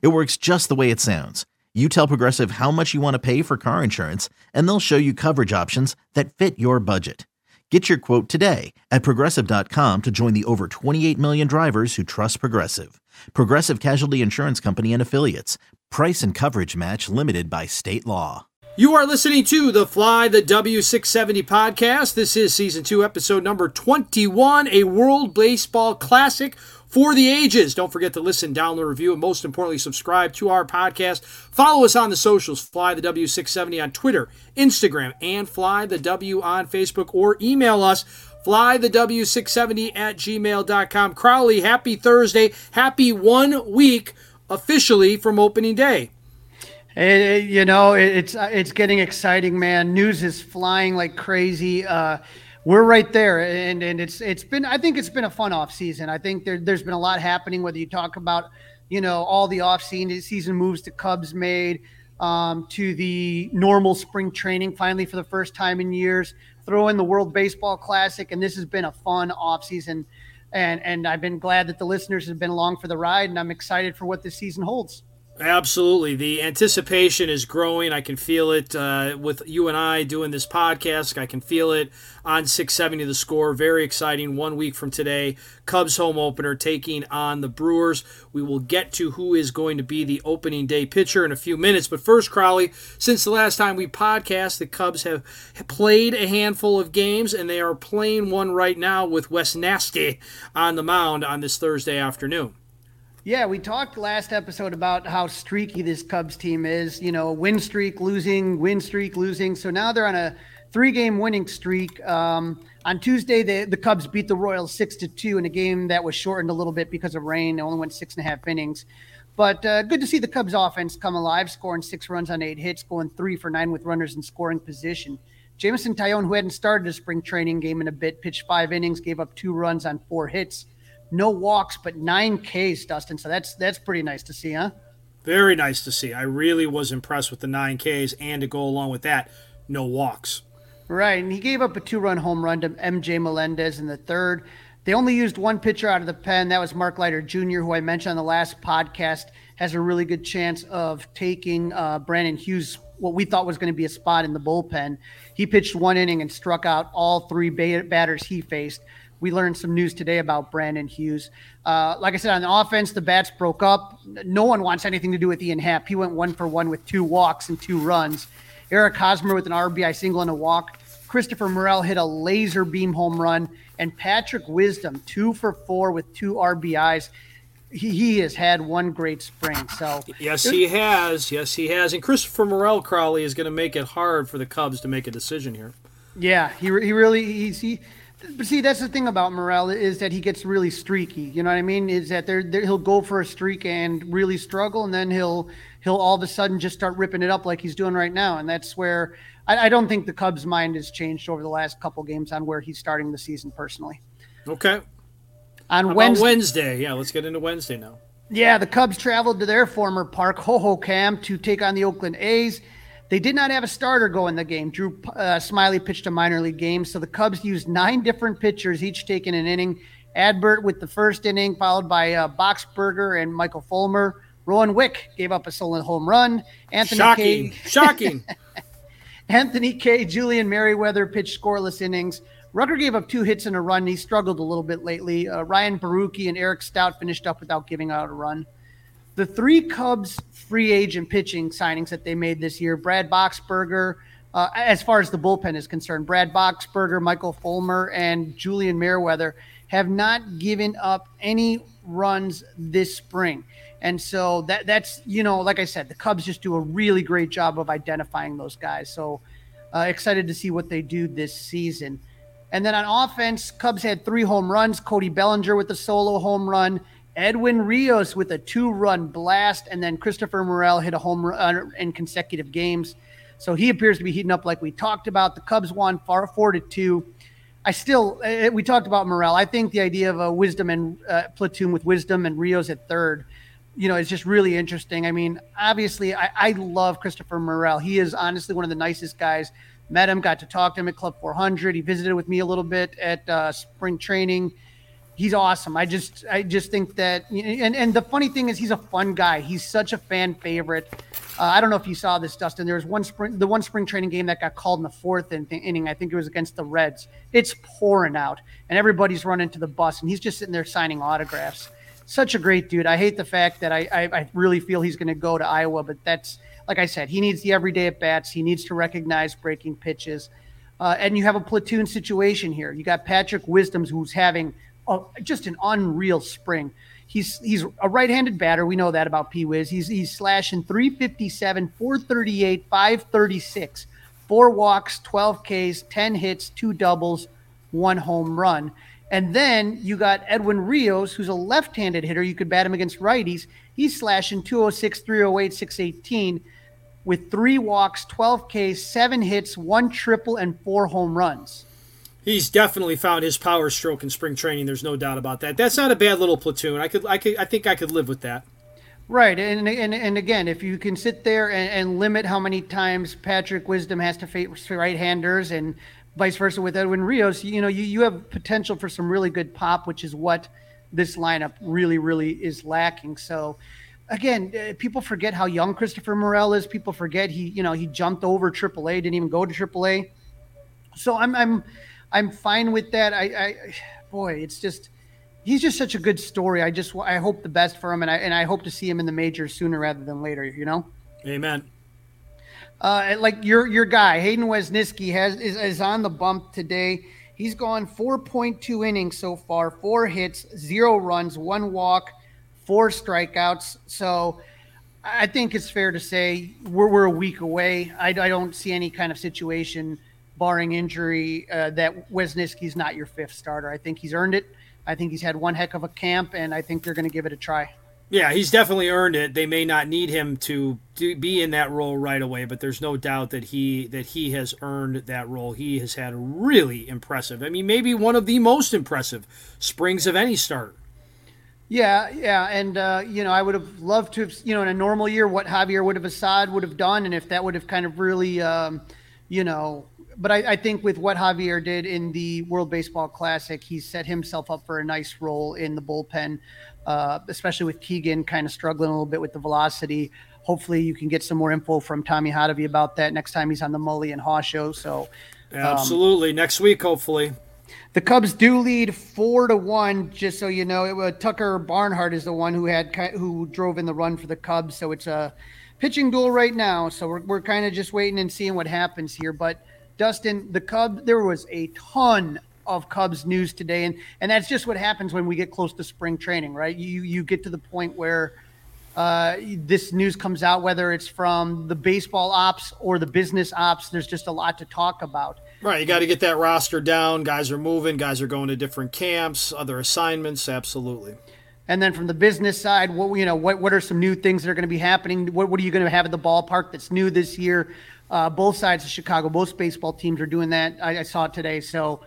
It works just the way it sounds. You tell Progressive how much you want to pay for car insurance, and they'll show you coverage options that fit your budget. Get your quote today at progressive.com to join the over 28 million drivers who trust Progressive. Progressive Casualty Insurance Company and Affiliates. Price and coverage match limited by state law. You are listening to the Fly the W670 podcast. This is season two, episode number 21, a World Baseball Classic for the ages. Don't forget to listen, download, review, and most importantly, subscribe to our podcast. Follow us on the socials, Fly the W670 on Twitter, Instagram, and Fly the W on Facebook, or email us fly the w670 at gmail.com. Crowley, happy Thursday. Happy one week officially from opening day. It, you know, it's it's getting exciting, man. News is flying like crazy. Uh, we're right there, and and it's it's been. I think it's been a fun off season. I think there, there's been a lot happening. Whether you talk about, you know, all the off season moves the Cubs made, um, to the normal spring training finally for the first time in years. Throw in the World Baseball Classic, and this has been a fun off season. And and I've been glad that the listeners have been along for the ride, and I'm excited for what this season holds. Absolutely. The anticipation is growing. I can feel it uh, with you and I doing this podcast. I can feel it on 670 the score. Very exciting. One week from today, Cubs home opener taking on the Brewers. We will get to who is going to be the opening day pitcher in a few minutes. But first, Crowley, since the last time we podcast, the Cubs have played a handful of games, and they are playing one right now with Wes Nasty on the mound on this Thursday afternoon. Yeah, we talked last episode about how streaky this Cubs team is. You know, win streak, losing, win streak, losing. So now they're on a three-game winning streak. Um, on Tuesday, the, the Cubs beat the Royals six to two in a game that was shortened a little bit because of rain. They only went six and a half innings. But uh, good to see the Cubs offense come alive, scoring six runs on eight hits, going three for nine with runners in scoring position. Jameson Taillon, who hadn't started a spring training game in a bit, pitched five innings, gave up two runs on four hits no walks, but nine Ks, Dustin. So that's that's pretty nice to see, huh? Very nice to see. I really was impressed with the nine Ks, and to go along with that, no walks. Right, and he gave up a two-run home run to MJ Melendez in the third. They only used one pitcher out of the pen. That was Mark Leiter Jr., who I mentioned on the last podcast, has a really good chance of taking uh, Brandon Hughes, what we thought was going to be a spot in the bullpen. He pitched one inning and struck out all three batters he faced we learned some news today about Brandon Hughes. Uh, like I said, on the offense, the bats broke up. No one wants anything to do with Ian Happ. He went one for one with two walks and two runs. Eric Hosmer with an RBI single and a walk. Christopher Morel hit a laser beam home run. And Patrick Wisdom, two for four with two RBIs. He, he has had one great spring. So yes, he has. Yes, he has. And Christopher Morel Crowley is going to make it hard for the Cubs to make a decision here. Yeah, he, he really he's he see, that's the thing about Morel is that he gets really streaky. You know what I mean? Is that there he'll go for a streak and really struggle, and then he'll he'll all of a sudden just start ripping it up like he's doing right now. And that's where I, I don't think the Cubs' mind has changed over the last couple games on where he's starting the season personally. Okay. On Wednesday, Wednesday, yeah, let's get into Wednesday now. Yeah, the Cubs traveled to their former park, Hohokam, to take on the Oakland A's. They did not have a starter go in the game. Drew uh, Smyly pitched a minor league game, so the Cubs used nine different pitchers, each taking an inning. Adbert with the first inning, followed by uh, Boxberger and Michael Fulmer. Rowan Wick gave up a solo home run. Anthony Shocking. K. Shocking. Anthony Kay, Julian Merryweather pitched scoreless innings. Rucker gave up two hits and a run. He struggled a little bit lately. Uh, Ryan Borucki and Eric Stout finished up without giving out a run. The three Cubs free agent pitching signings that they made this year Brad Boxberger, uh, as far as the bullpen is concerned, Brad Boxberger, Michael Fulmer, and Julian Merryweather have not given up any runs this spring. And so that that's you know, like I said, the Cubs just do a really great job of identifying those guys. So uh, excited to see what they do this season. And then on offense, Cubs had three home runs. Cody Bellinger with the solo home run. Edwin Rios with a two run blast, and then Christopher Morel hit a home run in consecutive games. So he appears to be heating up like we talked about. The Cubs won far four to two. I still, uh, we talked about Morel. I think the idea of a wisdom and uh, platoon with wisdom and Rios at third, you know, is just really interesting. I mean, obviously, I, I love Christopher Morel. He is honestly one of the nicest guys. Met him, got to talk to him at Club 400. He visited with me a little bit at uh, spring training he's awesome. I just I just think that and and the funny thing is he's a fun guy. He's such a fan favorite. Uh, I don't know if you saw this, Dustin. There was one spring the one spring training game that got called in the fourth inning. I think it was against the Reds. It's pouring out, and everybody's running to the bus, and he's just sitting there signing autographs. Such a great dude. I hate the fact that I I, I really feel he's going to go to Iowa, but that's like I said, he needs the everyday at bats. He needs to recognize breaking pitches. Uh, and you have a platoon situation here. You got Patrick Wisdoms, who's having a, just an unreal spring. He's he's a right-handed batter. We know that about P. Wiz. He's he's slashing 357, 438, 536, four walks, 12 Ks, 10 hits, two doubles, one home run. And then you got Edwin Rios, who's a left-handed hitter. You could bat him against righties. He's slashing 206, 308, 618 with three walks, 12 Ks, seven hits, one triple, and four home runs. He's definitely found his power stroke in spring training. There's no doubt about that. That's not a bad little platoon. I could, I could, I think I could live with that. Right, and and and again, if you can sit there and, and limit how many times Patrick Wisdom has to face right-handers and vice versa with Edwin Rios, you know, you, you have potential for some really good pop, which is what this lineup really, really is lacking. So, again, uh, people forget how young Christopher Morel is. People forget he, you know, he jumped over AAA, didn't even go to AAA. So I'm, I'm, I'm fine with that. I, I, boy, it's just he's just such a good story. I just I hope the best for him, and I and I hope to see him in the majors sooner rather than later. You know. Amen. Uh, like your your guy Hayden Wesneski has is, is on the bump today. He's gone 4.2 innings so far, four hits, zero runs, one walk, four strikeouts. So I think it's fair to say we're, we're a week away. I, I don't see any kind of situation barring injury, uh, that Wesneski's not your fifth starter. I think he's earned it. I think he's had one heck of a camp, and I think they're going to give it a try. Yeah, he's definitely earned it. They may not need him to, to be in that role right away, but there's no doubt that he that he has earned that role. He has had really impressive. I mean, maybe one of the most impressive springs of any starter. Yeah, yeah, and uh, you know, I would have loved to have, you know, in a normal year, what Javier would have Assad would have done, and if that would have kind of really, um, you know, but I, I, think with what Javier did in the World Baseball Classic, he set himself up for a nice role in the bullpen, uh, especially with Keegan kind of struggling a little bit with the velocity. Hopefully, you can get some more info from Tommy Hottovy about that next time he's on the Mully and Haugh show. So, um, absolutely, next week, hopefully. The Cubs do lead four to one. Just so you know, it was Tucker Barnhart is the one who had who drove in the run for the Cubs. So it's a pitching duel right now. So we're we're kind of just waiting and seeing what happens here, but Dustin, the Cubs, there was a ton of Cubs news today, and and that's just what happens when we get close to spring training, right? You you get to the point where uh, this news comes out, whether it's from the baseball ops or the business ops. There's just a lot to talk about. Right, you got to get that roster down. Guys are moving. Guys are going to different camps, other assignments. Absolutely. And then from the business side, what you know, what what are some new things that are going to be happening? What what are you going to have at the ballpark that's new this year? Uh, both sides of Chicago, both baseball teams are doing that. I, I saw it today. So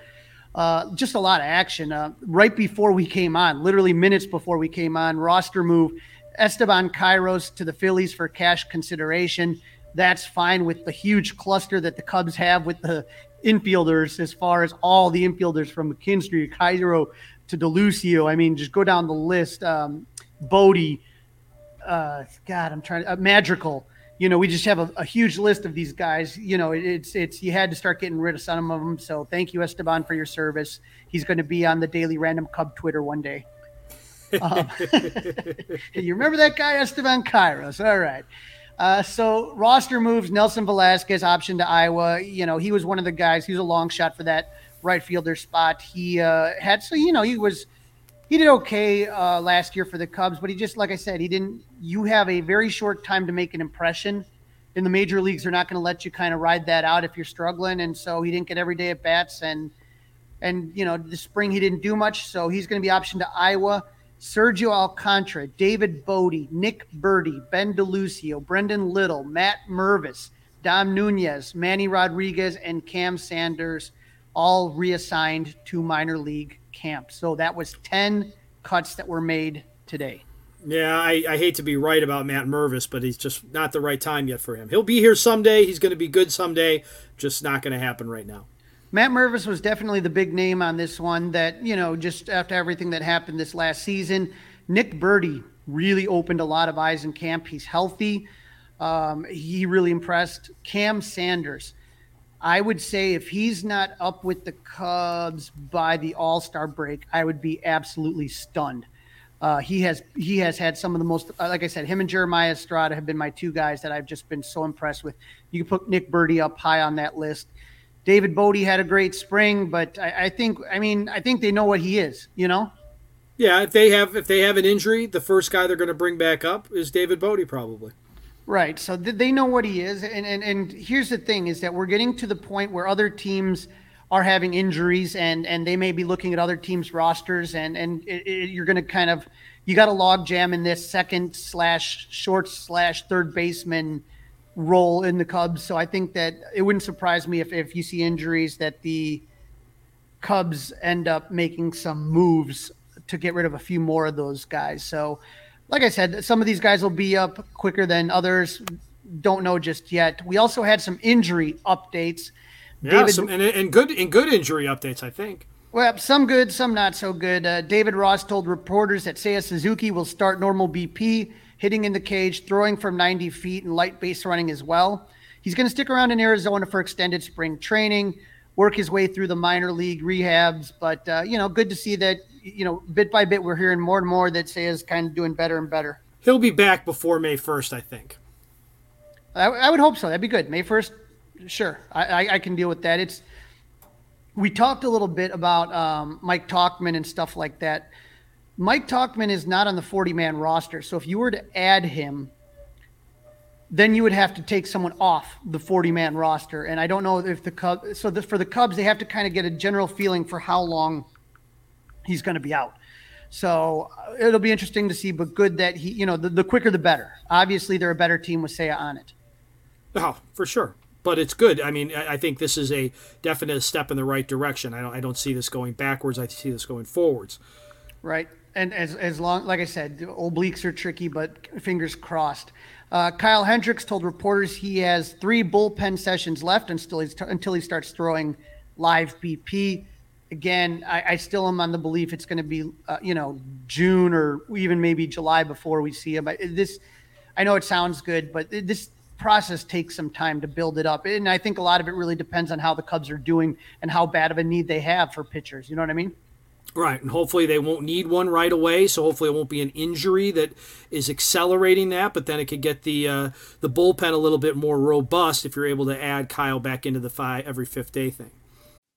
uh, just a lot of action. Uh, right before we came on, literally minutes before we came on, roster move Esteban Quiroz to the Phillies for cash consideration. That's fine with the huge cluster that the Cubs have with the infielders, as far as all the infielders from McKinstry, Cairo to DeLuzio. I mean, just go down the list. Um, Bote, uh, God, I'm trying to, uh, Madrigal you know, we just have a, a, huge list of these guys. You know, it's it's you had to start getting rid of some of them. So thank you, Esteban, for your service. He's going to be on the Daily Random Cub Twitter one day. Um, you remember that guy, Esteban Quiroz? All right. Uh, so roster moves Nelson Velázquez option to Iowa. You know, he was one of the guys. He was a long shot for that right fielder spot. He uh, had so you know he was he did okay uh, last year for the Cubs, but he just, like I said, he didn't. You have a very short time to make an impression. In the major leagues, they're not going to let you kind of ride that out if you're struggling, and so he didn't get every day at bats. And and you know, the spring he didn't do much, so he's going to be optioned to Iowa. Sergio Alcantara, David Bote, Nick Burdi, Ben DeLuzio, Brendan Little, Matt Mervis, Dom Nunez, Manny Rodriguez, and Cam Sanders all reassigned to minor league camp. So that was 10 cuts that were made today. Yeah, I, I hate to be right about Matt Mervis, but he's just not the right time yet for him. He'll be here someday. He's going to be good someday. Just not going to happen right now. Matt Mervis was definitely the big name on this one that, you know, just after everything that happened this last season, Nick Burdi really opened a lot of eyes in camp. He's healthy. Um, he really impressed. Cam Sanders, I would say if he's not up with the Cubs by the All Star break, I would be absolutely stunned. Uh, he has he has had some of the most, uh, like I said, him and Jeremiah Estrada have been my two guys that I've just been so impressed with. You can put Nick Burdi up high on that list. David Bote had a great spring, but I, I think, I mean, I think they know what he is. You know. Yeah, if they have if they have an injury, the first guy they're going to bring back up is David Bote, probably. Right. So th- they know what he is, and, and and here's the thing: is that we're getting to the point where other teams are having injuries, and and they may be looking at other teams' rosters, and and it, it, you're going to kind of you got a log jam in this second slash short slash third baseman role in the Cubs. So I think that it wouldn't surprise me if if you see injuries that the Cubs end up making some moves to get rid of a few more of those guys. So like I said, some of these guys will be up quicker than others. Don't know just yet. We also had some injury updates. Yeah, David, some, and, and good and good injury updates, I think. Well, some good, some not so good. Uh, David Ross told reporters that Seiya Suzuki will start normal BP, hitting in the cage, throwing from 90 feet, and light base running as well. He's going to stick around in Arizona for extended spring training, work his way through the minor league rehabs. But uh, you know, good to see that you know, bit by bit, we're hearing more and more that Seiya's kind of doing better and better. He'll be back before May 1st, I think. I, I would hope so. That'd be good. May 1st, sure. I, I, I, can deal with that. It's We talked a little bit about um, Mike Tauchman and stuff like that. Mike Tauchman is not on the 40 man roster. So if you were to add him, then you would have to take someone off the 40 man roster. And I don't know if the Cubs, so the, for the Cubs, they have to kind of get a general feeling for how long he's going to be out. So uh, it'll be interesting to see, but good that he, you know, the, the quicker the better. Obviously, they're a better team with Seiya on it. Oh, for sure. But it's good. I mean, I think this is a definite step in the right direction. I don't, I don't see this going backwards. I see this going forwards. Right. And as, as long, like I said, obliques are tricky, but fingers crossed. Uh, Kyle Hendricks told reporters he has three bullpen sessions left until, he's t- until he starts throwing live BP again, I, I, still am on the belief it's going to be, uh, you know, June or even maybe July before we see him. This, I know it sounds good, but this process takes some time to build it up, and I think a lot of it really depends on how the Cubs are doing and how bad of a need they have for pitchers. You know what I mean? Right, and hopefully they won't need one right away. So hopefully it won't be an injury that is accelerating that. But then it could get the uh, the bullpen a little bit more robust if you're able to add Kyle back into the five every fifth day thing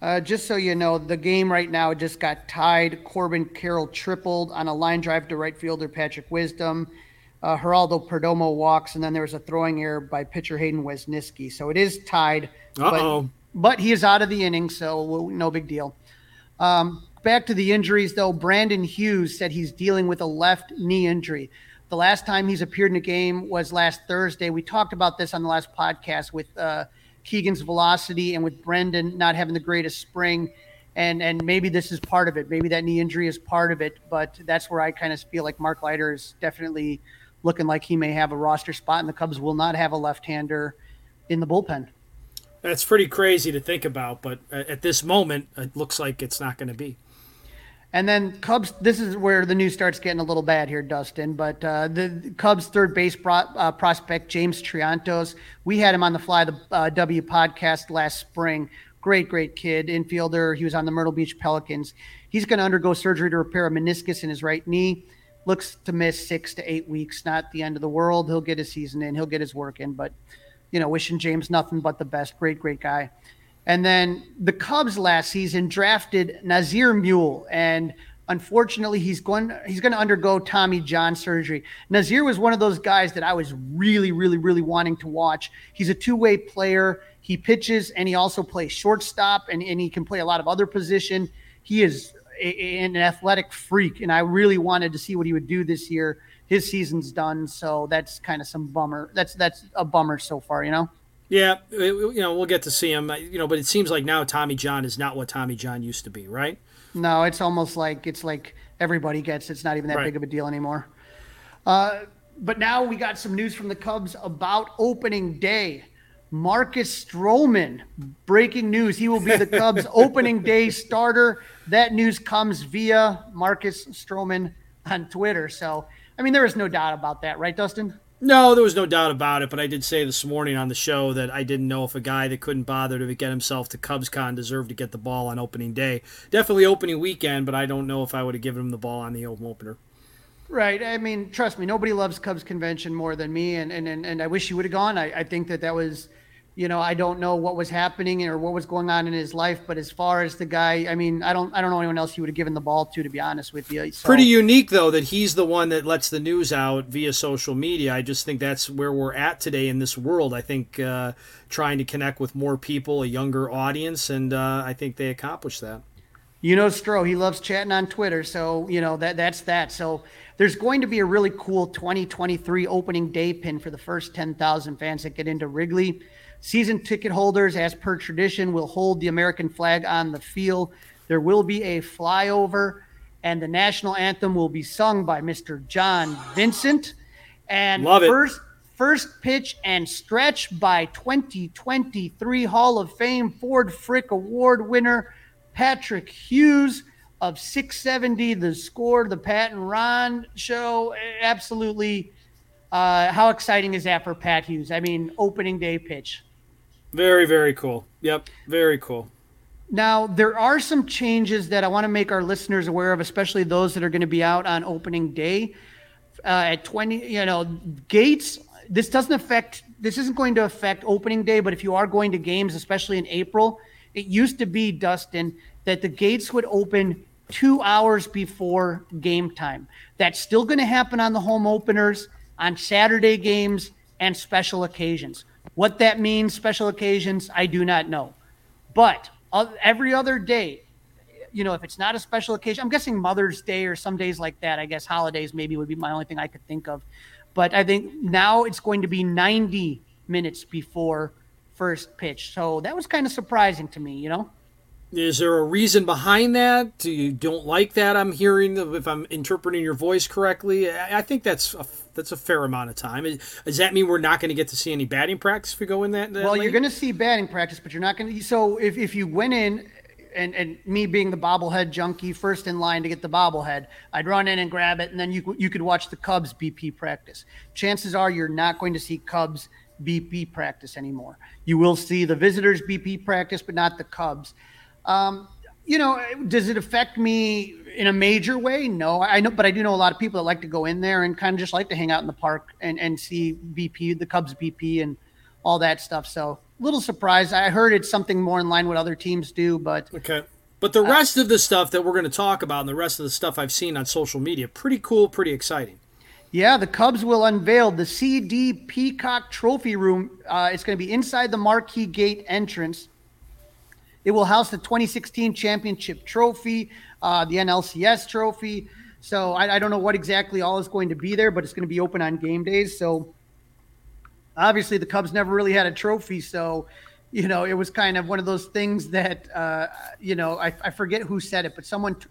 Uh, just so you know, the game right now just got tied. Corbin Carroll tripled on a line drive to right fielder Patrick Wisdom. Uh, Geraldo Perdomo walks, and then there was a throwing error by pitcher Hayden Wesneski. So it is tied. But, but he is out of the inning, so no big deal. Um, back to the injuries, though. Brandon Hughes said he's dealing with a left knee injury. The last time he's appeared in a game was last Thursday. We talked about this on the last podcast with uh, Keegan's velocity and with Brendan not having the greatest spring. and and maybe this is part of it. Maybe that knee injury is part of it, but that's where I kind of feel like Mark Leiter is definitely looking like he may have a roster spot, and the Cubs will not have a left-hander in the bullpen. That's pretty crazy to think about, but at this moment, it looks like it's not going to be. And then Cubs, this is where the news starts getting a little bad here, Dustin. But uh, the Cubs third base uh, prospect, James Triantos, we had him on the Fly the uh, W podcast last spring. Great, great kid, infielder. He was on the Myrtle Beach Pelicans. He's going to undergo surgery to repair a meniscus in his right knee. Looks to miss six to eight weeks. Not the end of the world. He'll get his season in. He'll get his work in. But, you know, wishing James nothing but the best. Great, great guy. And then the Cubs last season drafted Nazier Mulé, and unfortunately, he's going he's going to undergo Tommy John surgery. Nazier was one of those guys that I was really, really, really wanting to watch. He's a two way player. He pitches and he also plays shortstop, and, and he can play a lot of other position. He is a, an athletic freak, and I really wanted to see what he would do this year. His season's done, so that's kind of some bummer. That's that's a bummer so far, you know. Yeah, you know, we'll get to see him. You know, but it seems like now Tommy John is not what Tommy John used to be, right? No, it's almost like it's like everybody gets. It's not even that right. big of a deal anymore. Uh, but now we got some news from the Cubs about opening day. Marcus Stroman, breaking news. He will be the Cubs' opening day starter. That news comes via Marcus Stroman on Twitter. So, I mean, there is no doubt about that, right, Dustin? No, there was no doubt about it. But I did say this morning on the show that I didn't know if a guy that couldn't bother to get himself to CubsCon deserved to get the ball on opening day. Definitely opening weekend, but I don't know if I would have given him the ball on the opener. Right. I mean, trust me, nobody loves Cubs convention more than me, and and and, and I wish he would have gone. I, I think that that was you know, I don't know what was happening or what was going on in his life, but as far as the guy, I mean, I don't, I don't know anyone else he would have given the ball to, to be honest with you. So. Pretty unique though that he's the one that lets the news out via social media. I just think that's where we're at today in this world. I think uh, trying to connect with more people, a younger audience, and uh, I think they accomplished that. You know, Stro, he loves chatting on Twitter, so you know that that's that. So there's going to be a really cool 2023 opening day pin for the first 10,000 fans that get into Wrigley. Season ticket holders, as per tradition, will hold the American flag on the field. There will be a flyover, and the national anthem will be sung by Mr. John Vincent. And Love first, it. first pitch and stretch by 2023 Hall of Fame Ford Frick Award winner Patrick Hughes of 670 the score the pat and ron show absolutely uh, how exciting is that for pat hughes i mean opening day pitch very, very cool. Yep, very cool. Now, there are some changes that I want to make our listeners aware of, especially those that are going to be out on opening day uh, at 20. You know, gates, this doesn't affect, this isn't going to affect opening day, but if you are going to games, especially in April, it used to be, Dustin, that the gates would open two hours before game time. That's still going to happen on the home openers, on Saturday games, and special occasions. What that means, special occasions, I do not know. But uh, every other day, you know, if it's not a special occasion, I'm guessing Mother's Day or some days like that. I guess holidays maybe would be my only thing I could think of. But I think now it's going to be 90 minutes before first pitch. So that was kind of surprising to me, you know? Is there a reason behind that? Do you don't like that? I'm hearing if I'm interpreting your voice correctly. I think that's a, that's a fair amount of time. Does that mean we're not going to get to see any batting practice if we go in that? that well, late? you're going to see batting practice, but you're not going to. So if, if you went in and, and me being the bobblehead junkie, first in line to get the bobblehead, I'd run in and grab it, and then you you could watch the Cubs BP practice. Chances are you're not going to see Cubs BP practice anymore. You will see the visitors BP practice, but not the Cubs. Um, you know, does it affect me in a major way? No, I know, but I do know a lot of people that like to go in there and kind of just like to hang out in the park and, and see BP, the Cubs BP, and all that stuff. So, a little surprised. I heard it's something more in line with other teams do, but okay. But the rest uh, of the stuff that we're going to talk about and the rest of the stuff I've seen on social media, pretty cool, pretty exciting. Yeah, the Cubs will unveil the CD Peacock Trophy Room. Uh, it's going to be inside the Marquee Gate entrance. It will house the 2016 championship trophy, uh, the NLCS trophy. So I, I, don't know what exactly all is going to be there, but it's going to be open on game days. So obviously the Cubs never really had a trophy. So you know, it was kind of one of those things that, uh, you know, I, I, forget who said it, but someone, t-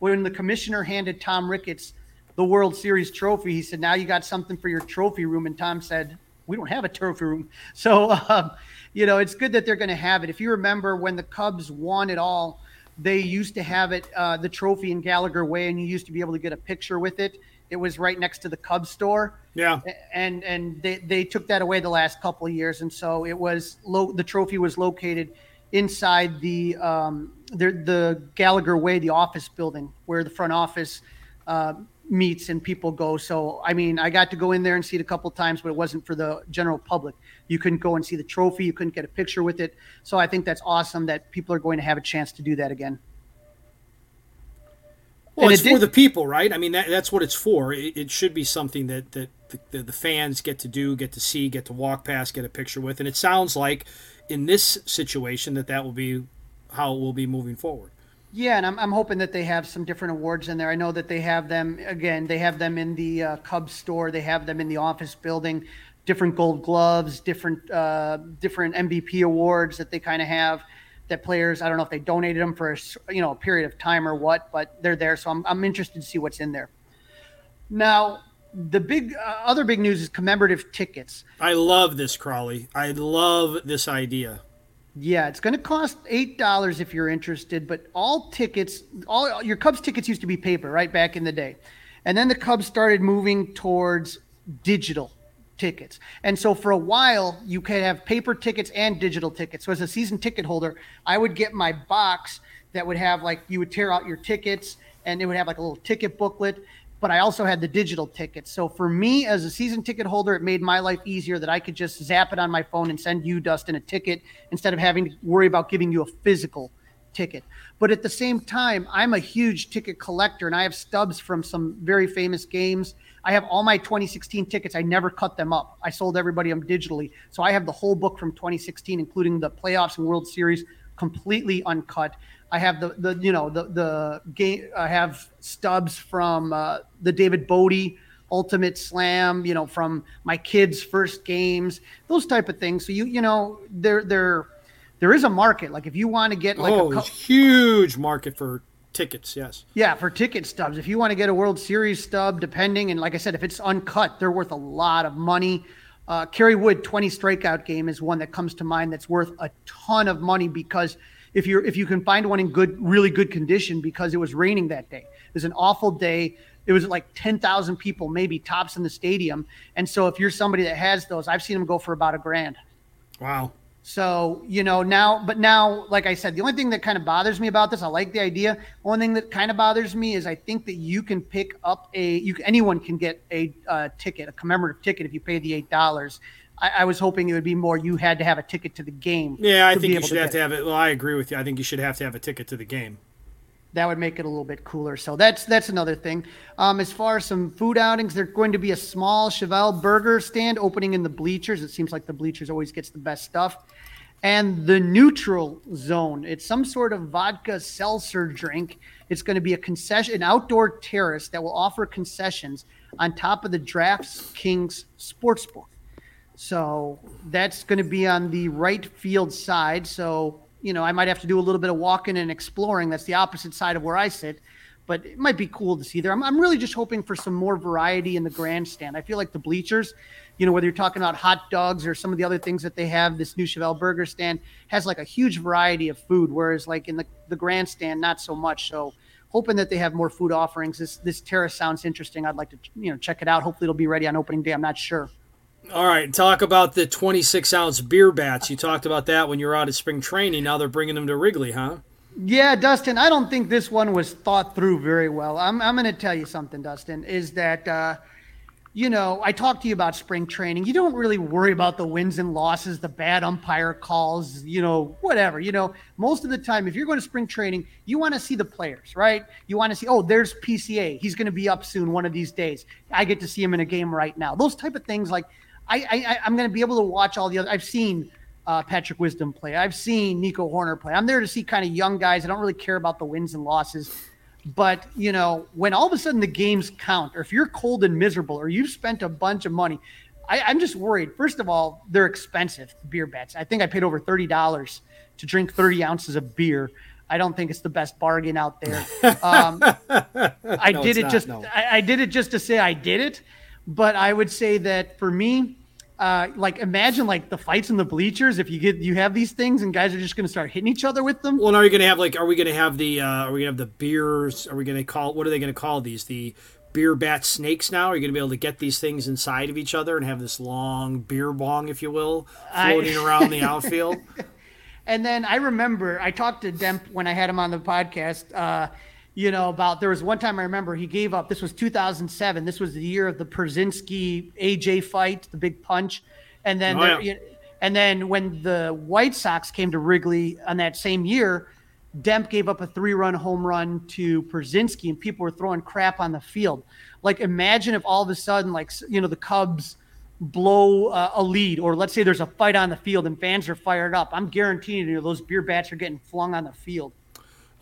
when the commissioner handed Tom Ricketts the World Series trophy, he said, "Now you got something for your trophy room." And Tom said, "We don't have a trophy room." So, um, you know, it's good that they're going to have it. If you remember when the Cubs won it all, they used to have it, uh, the trophy in Gallagher Way, and you used to be able to get a picture with it. It was right next to the Cubs store. Yeah. And and they, they took that away the last couple of years, and so it was low. The trophy was located inside the um, the, the Gallagher Way, the office building where the front office uh, meets and people go. So I mean, I got to go in there and see it a couple times, but it wasn't for the general public. You couldn't go and see the trophy. You couldn't get a picture with it. So I think that's awesome that people are going to have a chance to do that again. Well, and it's it for the people, right? I mean, that, that's what it's for. It, it should be something that, that the, the, the, fans get to do, get to see, get to walk past, get a picture with. And it sounds like in this situation that that will be how it will be moving forward. Yeah, and I'm, I'm hoping that they have some different awards in there. I know that they have them, again, they have them in the uh, Cubs store, they have them in the office building, different gold gloves, different, uh, different MVP awards that they kind of have that players, I don't know if they donated them for a, you know, a period of time or what, but they're there. So I'm, I'm interested to see what's in there. Now, the big uh, other big news is commemorative tickets. I love this, Crawley. I love this idea. Yeah, it's going to cost eight dollars if you're interested, but all tickets, all your Cubs tickets used to be paper, right back in the day, and then the Cubs started moving towards digital tickets. And so for a while, you could have paper tickets and digital tickets. So as a season ticket holder, I would get my box that would have like you would tear out your tickets and it would have like a little ticket booklet. But I also had the digital tickets. So for me as a season ticket holder, it made my life easier that I could just zap it on my phone and send you, Dustin, a ticket instead of having to worry about giving you a physical ticket. But at the same time, I'm a huge ticket collector and I have stubs from some very famous games. I have all my 2016 tickets. I never cut them up. I sold everybody them digitally. So I have the whole book from 2016, including the playoffs and World Series, completely uncut. I have the the you know the the game. I have stubs from uh, the David Bote Ultimate Slam. You know from my kids' first games, those type of things. So you you know they're they're there is a market. Like if you want to get like oh, a huge market for tickets. Yes. Yeah, for ticket stubs. If you want to get a World Series stub, depending, and like I said, if it's uncut, they're worth a lot of money. Uh, Kerry Wood 20 strikeout game is one that comes to mind that's worth a ton of money because if you're if you can find one in good really good condition because it was raining that day. It was an awful day. It was like 10,000 people, maybe tops in the stadium. And so if you're somebody that has those, I've seen them go for about a grand. Wow. So, you know, now, but now, like I said, the only thing that kind of bothers me about this, I like the idea. One thing that kind of bothers me is I think that you can pick up a, you anyone can get a uh, ticket, a commemorative ticket if you pay the $8. I, I, was hoping it would be more you had to have a ticket to the game. Yeah, I think you should to have to have it. Well, I agree with you. I think you should have to have a ticket to the game that would make it a little bit cooler. So that's that's another thing. Um, as far as some food outings, there's going to be a small Cheval burger stand opening in the bleachers. It seems like the bleachers always gets the best stuff. And the neutral zone. It's some sort of vodka seltzer drink. It's going to be a concession, an outdoor terrace that will offer concessions on top of the DraftKings Sportsbook. So that's going to be on the right field side. So you know, I might have to do a little bit of walking and exploring. That's the opposite side of where I sit, but it might be cool to see there. I'm, I'm really just hoping for some more variety in the grandstand. I feel like the bleachers, you know, whether you're talking about hot dogs or some of the other things that they have, this new Cheval burger stand has like a huge variety of food, whereas like in the, the grandstand, not so much. So hoping that they have more food offerings. This this terrace sounds interesting. I'd like to you know check it out. Hopefully it'll be ready on opening day. I'm not sure. All right, talk about the 26 ounce beer bats. You talked about that when you were out at spring training. Now they're bringing them to Wrigley, huh? Yeah, Dustin, I don't think this one was thought through very well. I'm, I'm going to tell you something, Dustin, is that, uh, you know, I talked to you about spring training. You don't really worry about the wins and losses, the bad umpire calls, you know, whatever. You know, most of the time, if you're going to spring training, you want to see the players, right? You want to see, oh, there's PCA. He's going to be up soon one of these days. I get to see him in a game right now. Those type of things, like, I, I I'm going to be able to watch all the other. I've seen uh, Patrick Wisdom play. I've seen Nico Hoerner play. I'm there to see kind of young guys. I don't really care about the wins and losses. But you know, when all of a sudden the games count, or if you're cold and miserable, or you've spent a bunch of money, I, I'm just worried. First of all, they're expensive beer bets. I think I paid over thirty dollars to drink 30 ounces of beer. I don't think it's the best bargain out there. Um, I No, did it not, just no. I, I did it just to say I did it, but I would say that for me, uh, like imagine like the fights in the bleachers. If you get you have these things and guys are just going to start hitting each other with them. Well, and are you going to have like? Are we going to have the? Uh, are we going to have the beers? Are we going to call? What are they going to call these? The beer bat snakes now? Are you going to be able to get these things inside of each other and have this long beer bong, if you will, I- floating around the outfield? And then I remember I talked to Demp when I had him on the podcast. Uh, you know about there was one time I remember he gave up. This was 2007. This was the year of the Pierzynski AJ fight, the big punch, and then Oh, there, yeah. you- and then when the White Sox came to Wrigley on that same year, Demp gave up a three-run home run to Pierzynski, and people were throwing crap on the field. Like imagine if all of a sudden, like you know, the Cubs blow uh, a lead, or let's say there's a fight on the field and fans are fired up. I'm guaranteeing you those beer bats are getting flung on the field.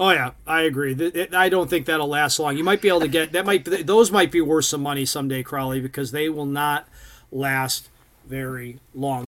Oh yeah, I agree. I don't think that'll last long. You might be able to get that. Might those might be worth some money someday, Crowley, because they will not last very long.